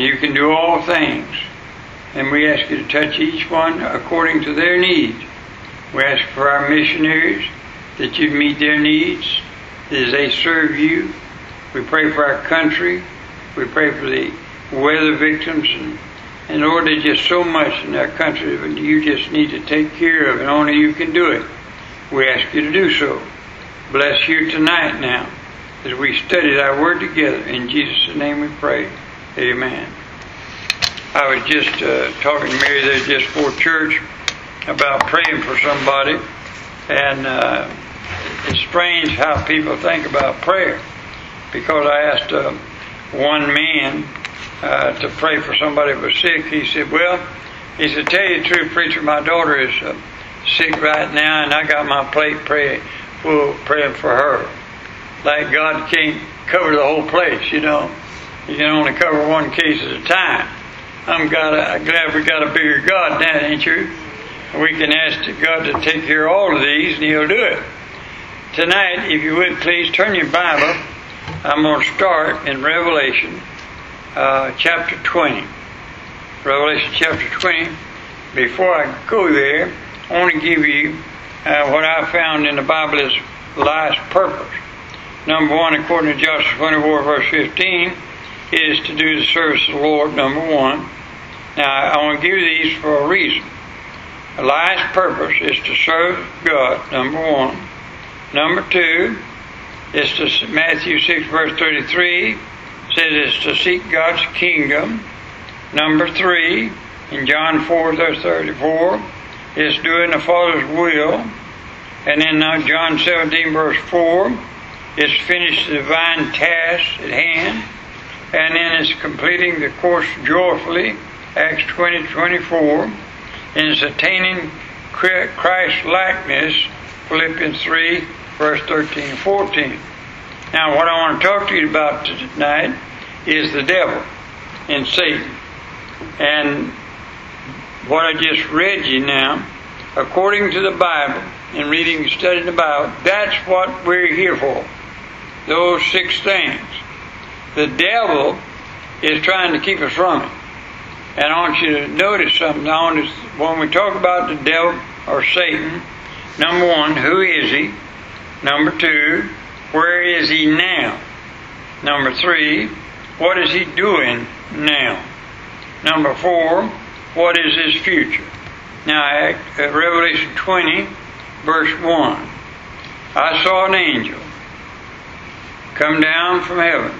and you can do all things. And we ask you to touch each one according to their needs. We ask for our missionaries that you meet their needs as they serve you. We pray for our country. We pray for the weather victims and, and Lord, there's just so much in our country that you just need to take care of and only you can do it. We ask you to do so. Bless you tonight now as we study our word together. In Jesus' name we pray. Amen. I was just uh, talking to Mary there just for church about praying for somebody, and uh, it's strange how people think about prayer. Because I asked uh, one man uh, to pray for somebody who was sick, he said, "Well," he said, "Tell you the truth, preacher, my daughter is uh, sick right now, and I got my plate pray, full praying for her. Like God can't cover the whole place, you know. You can only cover one case at a time." I'm I'm glad we got a bigger God now, ain't you? We can ask God to take care of all of these, and He'll do it. Tonight, if you would please turn your Bible. I'm going to start in Revelation uh, chapter 20. Revelation chapter 20. Before I go there, I want to give you uh, what I found in the Bible is life's purpose. Number one, according to Joshua 24, verse 15, is to do the service of the Lord, number one. Now, I want to give these for a reason. The life's purpose is to serve God, number one. Number two is to, Matthew 6, verse 33, says it's to seek God's kingdom. Number three, in John 4, verse 34, is doing the Father's will. And uh, John 17, verse 4, is finish the divine task at hand and then it's completing the course joyfully, Acts 20 24, and it's attaining Christ likeness, Philippians 3, verse 13 14. Now, what I want to talk to you about tonight is the devil and Satan. And what I just read you now, according to the Bible, and reading and studying about, that's what we're here for. Those six things. The devil is trying to keep us from it. And I want you to notice something. I want to, when we talk about the devil or Satan, number one, who is he? Number two, where is he now? Number three, what is he doing now? Number four, what is his future? Now, Act, uh, Revelation 20, verse 1. I saw an angel come down from heaven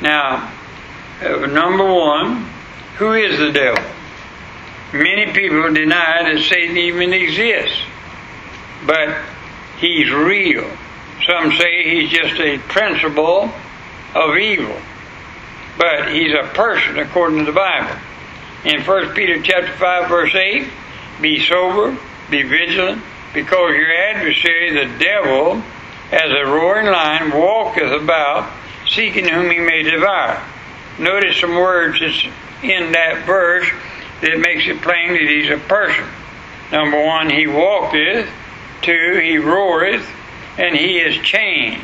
Now, uh, number one, who is the devil? Many people deny that Satan even exists, but he's real. Some say he's just a principle of evil, but he's a person according to the Bible. In 1 Peter chapter 5 verse 8, be sober, be vigilant, because your adversary, the devil, as a roaring lion, walketh about seeking whom he may devour. Notice some words that's in that verse that makes it plain that he's a person. Number one, he walketh. Two, he roareth. And he is chained.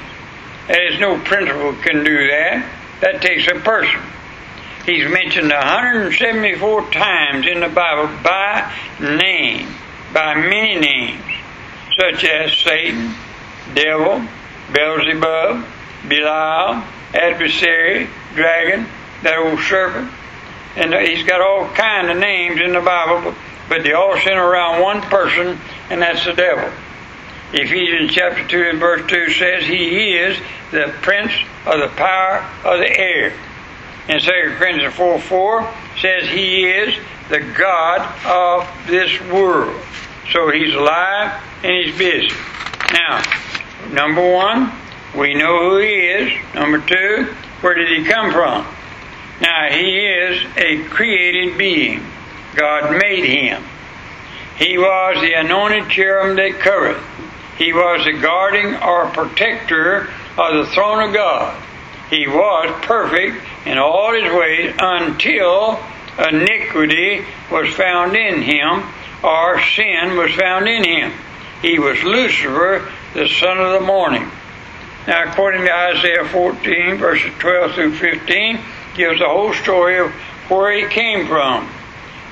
There's no principle can do that. That takes a person. He's mentioned 174 times in the Bible by name, by many names, such as Satan, devil, Beelzebub, Belial, adversary, dragon, that old serpent. And he's got all kind of names in the Bible, but they all center around one person, and that's the devil. Ephesians chapter 2 and verse 2 says he is the prince of the power of the air. And 2 Corinthians 4 4 says he is the God of this world. So he's alive and he's busy. Now, number one, we know who he is. Number two, where did he come from? Now, he is a created being. God made him. He was the anointed cherub that covereth. He was the guarding or protector of the throne of God. He was perfect in all his ways until iniquity was found in him or sin was found in him. He was Lucifer, the son of the morning. Now, according to Isaiah 14, verses 12 through 15, gives the whole story of where he came from.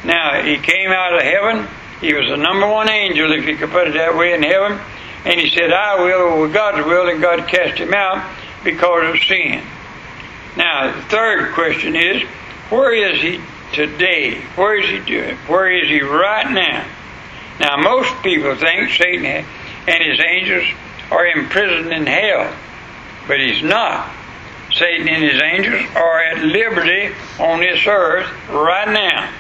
Now, he came out of heaven. He was the number one angel, if you could put it that way, in heaven. And he said, I will with God's will, and God cast him out because of sin. Now, the third question is, where is he today? Where is he doing? Where is he right now? Now, most people think Satan and his angels are imprisoned in hell, but he's not. Satan and his angels are at liberty on this earth right now.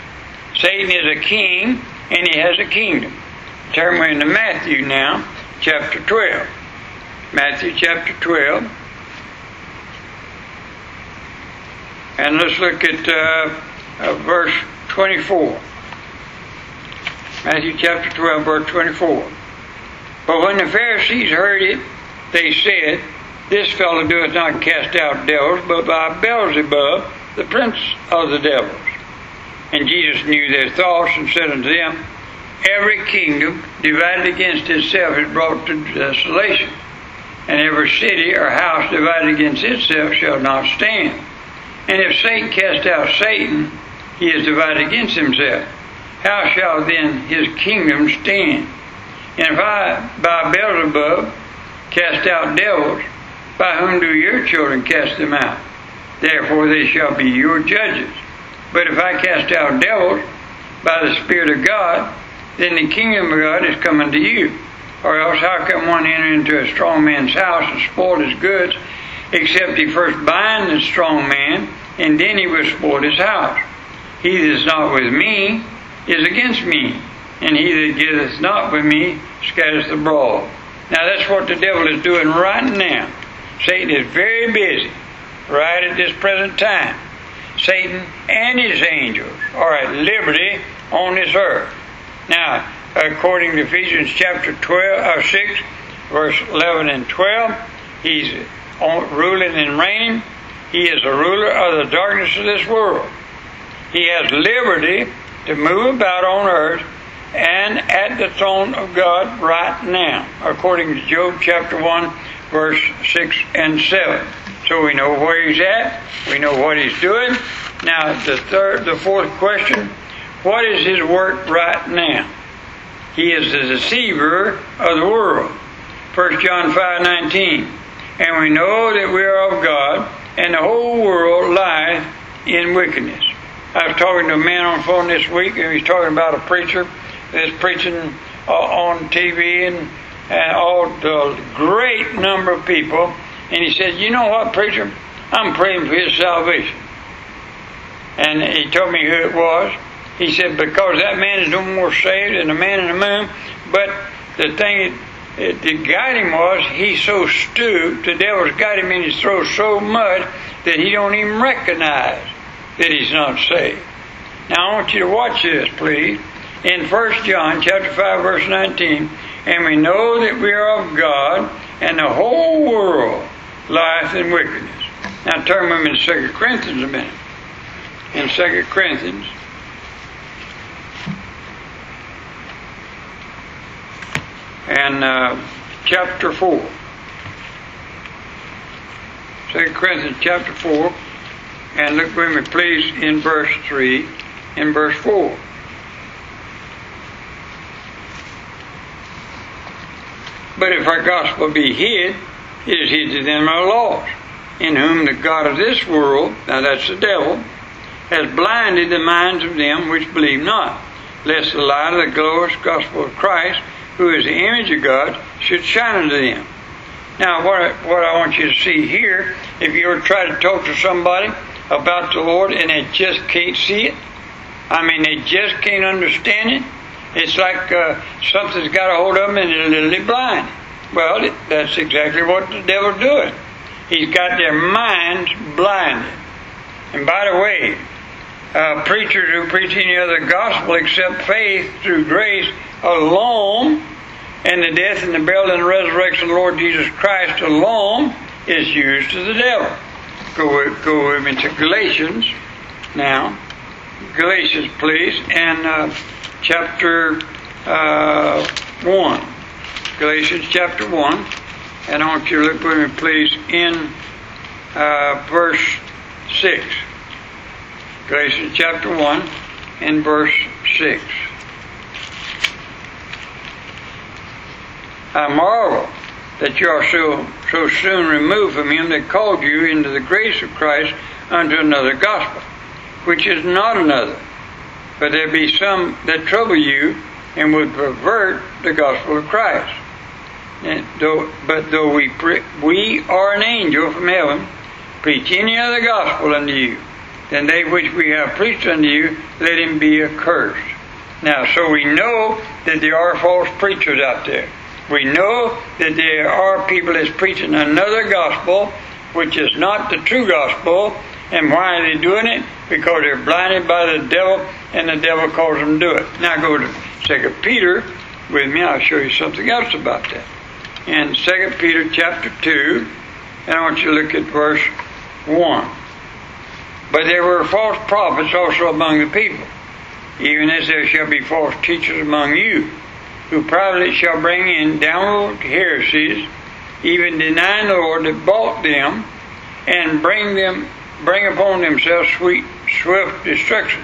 Satan is a king and he has a kingdom. Turn me into Matthew now, chapter 12. Matthew chapter 12. And let's look at uh, uh, verse 24. Matthew chapter 12, verse 24. But when the Pharisees heard it, they said, This fellow doeth not cast out devils, but by Beelzebub, the prince of the devils. And Jesus knew their thoughts and said unto them, Every kingdom divided against itself is brought to desolation, and every city or house divided against itself shall not stand. And if Satan cast out Satan, he is divided against himself. How shall then his kingdom stand? And if I, by Beelzebub, cast out devils, by whom do your children cast them out? Therefore they shall be your judges. But if I cast out devils by the Spirit of God, then the kingdom of God is coming to you. Or else, how can one enter into a strong man's house and spoil his goods, except he first bind the strong man, and then he will spoil his house? He that is not with me is against me, and he that getteth not with me scatters the abroad. Now that's what the devil is doing right now. Satan is very busy right at this present time. Satan and his angels are at liberty on this earth. Now, according to Ephesians chapter 12, uh, 6, verse 11 and 12, he's ruling and reigning. He is the ruler of the darkness of this world. He has liberty to move about on earth and at the throne of God right now, according to Job chapter 1, verse 6 and 7. So we know where he's at, we know what he's doing. Now, the third, the fourth question what is his work right now? He is the deceiver of the world. 1 John 5 19. And we know that we are of God, and the whole world lieth in wickedness. I was talking to a man on the phone this week, and he's talking about a preacher that's preaching uh, on TV and, and all the great number of people. And he said, You know what, preacher? I'm praying for his salvation. And he told me who it was. He said, Because that man is no more saved than the man in the moon. But the thing that, that got him was he's so stooped, the devil's got him in his throat so much that he don't even recognize that he's not saved. Now I want you to watch this, please. In 1 John chapter 5, verse 19, and we know that we are of God, and the whole world lieth in wickedness. Now turn with me to 2 Corinthians a minute. In 2 Corinthians, and uh, chapter 4. 2 Corinthians chapter 4. And look with me, please, in verse 3 and verse 4. But if our gospel be hid, it is hid to them are lost, in whom the God of this world, now that's the devil, has blinded the minds of them which believe not, lest the light of the glorious gospel of Christ, who is the image of God, should shine unto them. Now, what I, what I want you to see here, if you ever try to talk to somebody about the Lord and they just can't see it. I mean, they just can't understand it. It's like uh, something's got a hold of them and they're literally blind. Well, that's exactly what the devil's doing. He's got their minds blinded. And by the way, uh, preachers who preach any other gospel except faith through grace alone and the death and the burial and the resurrection of the Lord Jesus Christ alone is used to the devil. Go with, go with me to Galatians now. Galatians, please, and uh, chapter uh, 1. Galatians chapter 1. And I want you to look with me, please, in uh, verse 6. Galatians chapter 1 and verse 6. I marvel that you are so, so soon removed from him that called you into the grace of Christ unto another gospel, which is not another. But there be some that trouble you and would pervert the gospel of Christ. Though, but though we, pre- we are an angel from heaven, preach any other gospel unto you than they which we have preached unto you, let him be accursed. Now, so we know that there are false preachers out there. We know that there are people that's preaching another gospel, which is not the true gospel. And why are they doing it? Because they're blinded by the devil, and the devil calls them to do it. Now go to Second Peter with me. I'll show you something else about that. In Second Peter chapter two, and I want you to look at verse one. But there were false prophets also among the people, even as there shall be false teachers among you, who privately shall bring in downward heresies, even denying the Lord that bought them, and bring them bring upon themselves sweet swift destruction.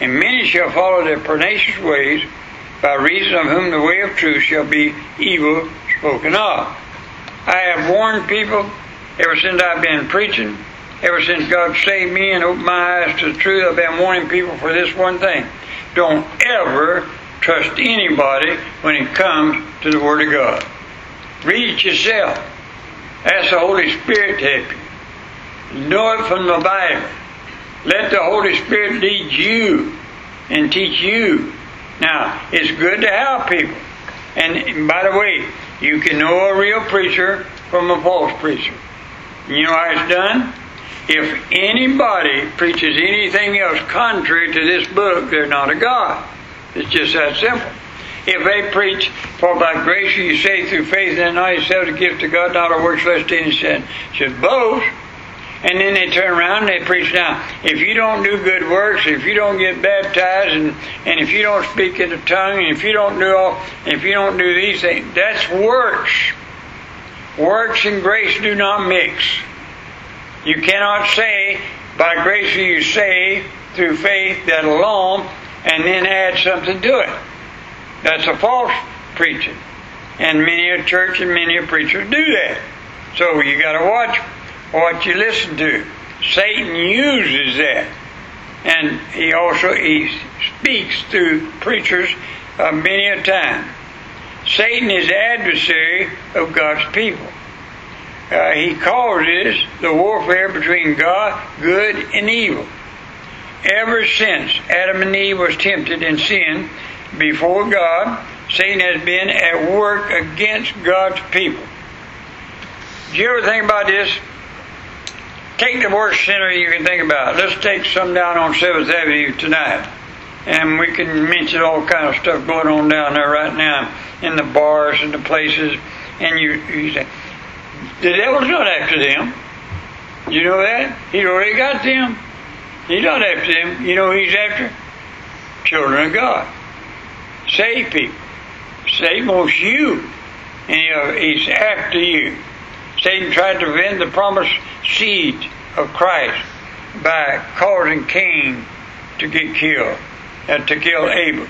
And many shall follow their pernicious ways, by reason of whom the way of truth shall be evil spoken of. I have warned people ever since I've been preaching Ever since God saved me and opened my eyes to the truth, I've been warning people for this one thing. Don't ever trust anybody when it comes to the Word of God. Read it yourself. Ask the Holy Spirit to help you. Know it from the Bible. Let the Holy Spirit lead you and teach you. Now, it's good to help people. And by the way, you can know a real preacher from a false preacher. You know how it's done? If anybody preaches anything else contrary to this book, they're not a God. It's just that simple. If they preach, for by grace you say through faith and not yourself the gift of God, not a works lest any sin should boast. And then they turn around and they preach now. If you don't do good works, if you don't get baptized, and, and if you don't speak in the tongue, and if you don't do all, if you don't do these things, that's works. Works and grace do not mix. You cannot say, by grace are you saved through faith that alone, and then add something to it. That's a false preaching. And many a church and many a preacher do that. So you got to watch what you listen to. Satan uses that. And he also he speaks through preachers uh, many a time. Satan is adversary of God's people uh, he causes the warfare between God, good, and evil. Ever since Adam and Eve was tempted in sin before God, Satan has been at work against God's people. Do you ever think about this? Take the worst sinner you can think about. Let's take some down on Seventh Avenue tonight, and we can mention all kind of stuff going on down there right now in the bars and the places. And you, you say, the devil's not after them. You know that? He's already got them. He's not after them. You know he's after? Children of God. Save people. Save most you. And he's after you. Satan tried to prevent the promised seed of Christ by causing Cain to get killed, uh, to kill Abel.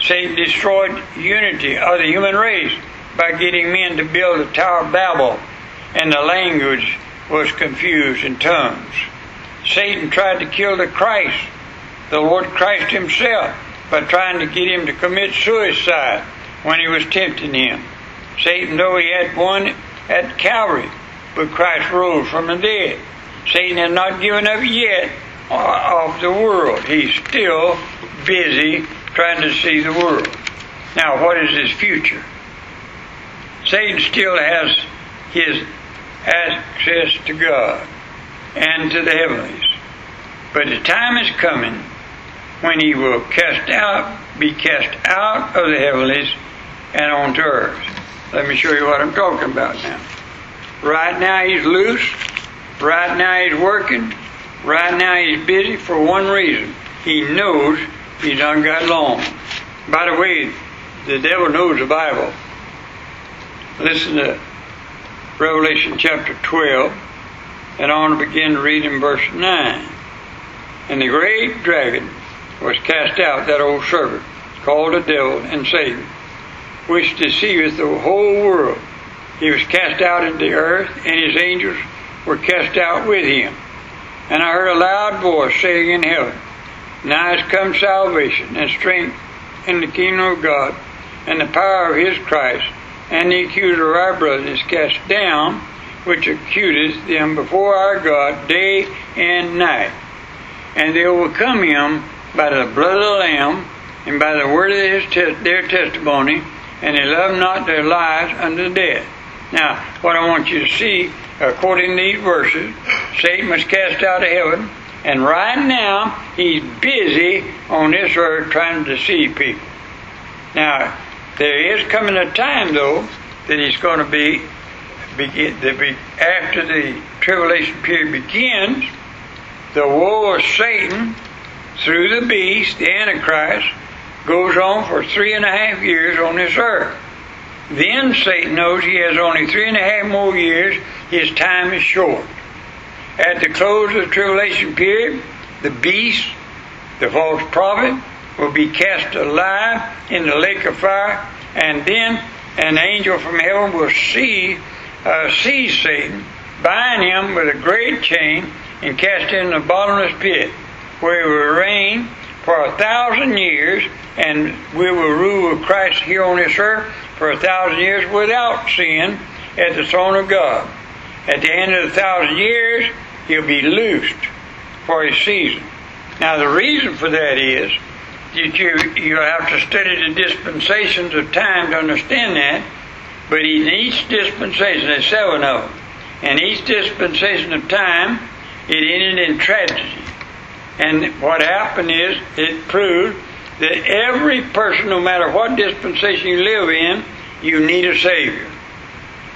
Satan destroyed unity of the human race by getting men to build the Tower of Babel and the language was confused in tongues. Satan tried to kill the Christ, the Lord Christ himself, by trying to get him to commit suicide when he was tempting him. Satan, though he had won at Calvary, but Christ rose from the dead. Satan has not given up yet uh, of the world. He's still busy trying to see the world. Now, what is his future? Satan still has his access to God and to the heavenlies. But the time is coming when he will cast out, be cast out of the heavenlies and onto earth. Let me show you what I'm talking about now. Right now he's loose. Right now he's working. Right now he's busy for one reason. He knows he's not got long. By the way, the devil knows the Bible. Listen to Revelation chapter 12, and I want to begin reading verse 9. And the great dragon was cast out, that old serpent, called the devil and Satan, which deceiveth the whole world. He was cast out into the earth, and his angels were cast out with him. And I heard a loud voice saying in heaven, Now is come salvation and strength in the kingdom of God, and the power of his Christ, and the accuser of our brothers is cast down, which accuseth them before our God day and night. And they overcome him by the blood of the Lamb, and by the word of his te- their testimony, and they love not their lives unto death. Now, what I want you to see, according to these verses, Satan was cast out of heaven, and right now he's busy on this earth trying to deceive people. Now, there is coming a time, though, that he's going to be, begin, be after the tribulation period begins, the war of Satan through the beast, the Antichrist, goes on for three and a half years on this earth. Then Satan knows he has only three and a half more years. His time is short. At the close of the tribulation period, the beast, the false prophet, will be cast alive in the lake of fire, and then an angel from heaven will see, uh, seize Satan, bind him with a great chain, and cast him in the bottomless pit, where he will reign for a thousand years, and we will rule with Christ here on this earth for a thousand years without sin at the throne of God. At the end of the thousand years, he'll be loosed for his season. Now, the reason for that is that you, you have to study the dispensations of time to understand that, but in each dispensation, there's seven of them, and each dispensation of time, it ended in tragedy. And what happened is, it proved that every person, no matter what dispensation you live in, you need a Savior.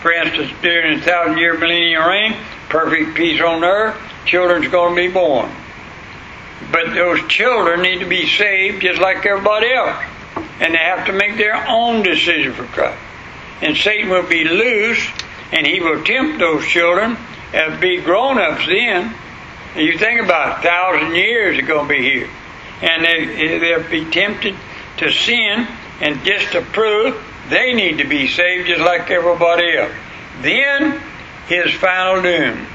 For instance, during the thousand year millennial reign, perfect peace on earth, children's going to be born. But those children need to be saved just like everybody else. And they have to make their own decision for Christ. And Satan will be loose, and he will tempt those children as be grown ups then. You think about it, a thousand years are going to be here and they, they'll be tempted to sin, and just to prove they need to be saved just like everybody else. Then his final doom,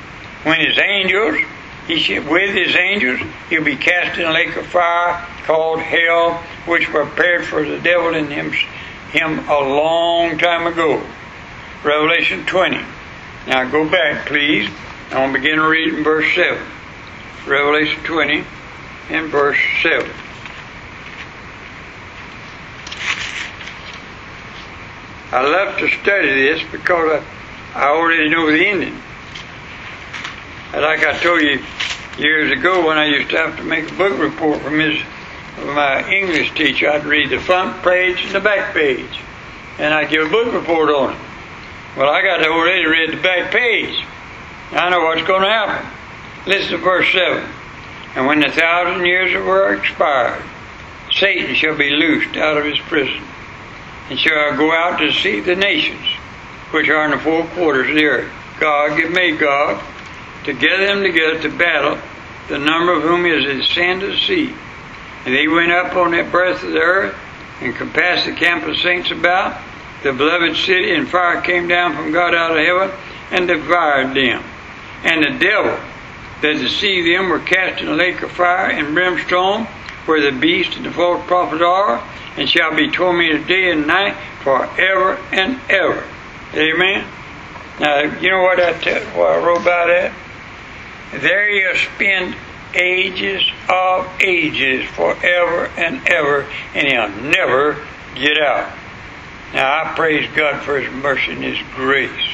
when his angels, he with his angels, he'll be cast in a lake of fire called hell, which prepared for the devil and him, him a long time ago. Revelation 20. Now go back, please. I want to begin reading verse 7. Revelation 20 in verse 7. I love to study this because I, I already know the ending. Like I told you years ago when I used to have to make a book report from his, my English teacher, I'd read the front page and the back page. And I'd give a book report on it. Well, I got to already read the back page. I know what's going to happen. Listen to verse 7. And when the thousand years were expired, Satan shall be loosed out of his prison, and shall go out to see the nations which are in the four quarters of the earth. Gog and Magog to gather them together to battle, the number of whom is the sand of the sea. And they went up on that breadth of the earth, and compassed the camp of saints about. The beloved city and fire came down from God out of heaven, and devoured them. And the devil that deceived them were cast in a lake of fire and brimstone, where the beast and the false prophet are, and shall be tormented day and night forever and ever. Amen. Now, you know what I, t- what I wrote about that? There you spend ages of ages forever and ever, and he'll never get out. Now, I praise God for His mercy and His grace.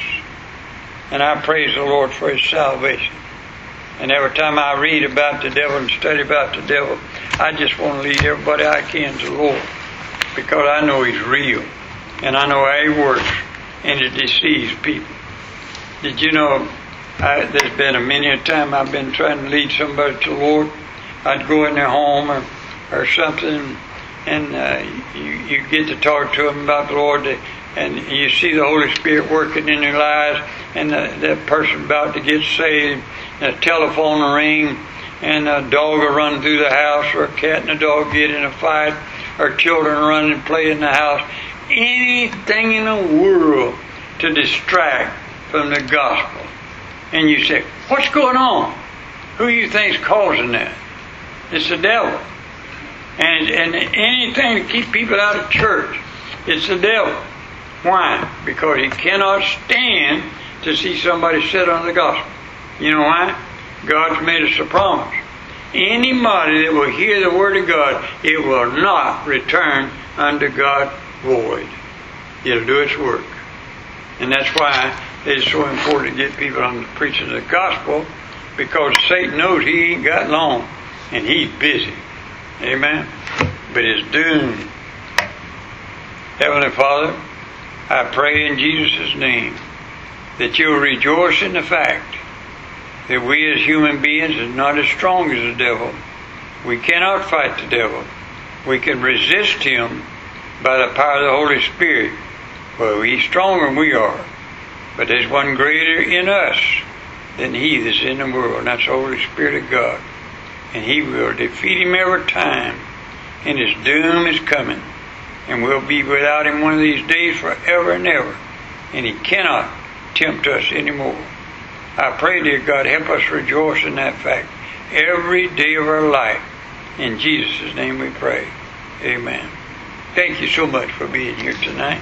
And I praise the Lord for His salvation. And every time I read about the devil and study about the devil, I just want to lead everybody I can to the Lord. Because I know he's real. And I know how he works. And it deceives people. Did you know I, there's been a many a time I've been trying to lead somebody to the Lord. I'd go in their home or, or something. And uh, you, you get to talk to them about the Lord. And you see the Holy Spirit working in their lives. And the, that person about to get saved, a telephone will ring and a dog will run through the house or a cat and a dog get in a fight or children run and play in the house. Anything in the world to distract from the gospel. And you say, what's going on? Who you think's causing that? It's the devil. And, and anything to keep people out of church, it's the devil. Why? Because he cannot stand to see somebody sit on the gospel. You know why? God's made us a promise. Anybody that will hear the word of God, it will not return unto God void. It'll do its work. And that's why it's so important to get people on the preaching of the gospel because Satan knows he ain't got long and he's busy. Amen. But it's doomed. Heavenly Father, I pray in Jesus' name that you'll rejoice in the fact that we as human beings are not as strong as the devil. We cannot fight the devil. We can resist him by the power of the Holy Spirit. Well, he's stronger than we are. But there's one greater in us than he that's in the world, and that's the Holy Spirit of God. And he will defeat him every time. And his doom is coming. And we'll be without him one of these days forever and ever. And he cannot tempt us anymore. I pray, dear God, help us rejoice in that fact every day of our life. In Jesus' name we pray. Amen. Thank you so much for being here tonight.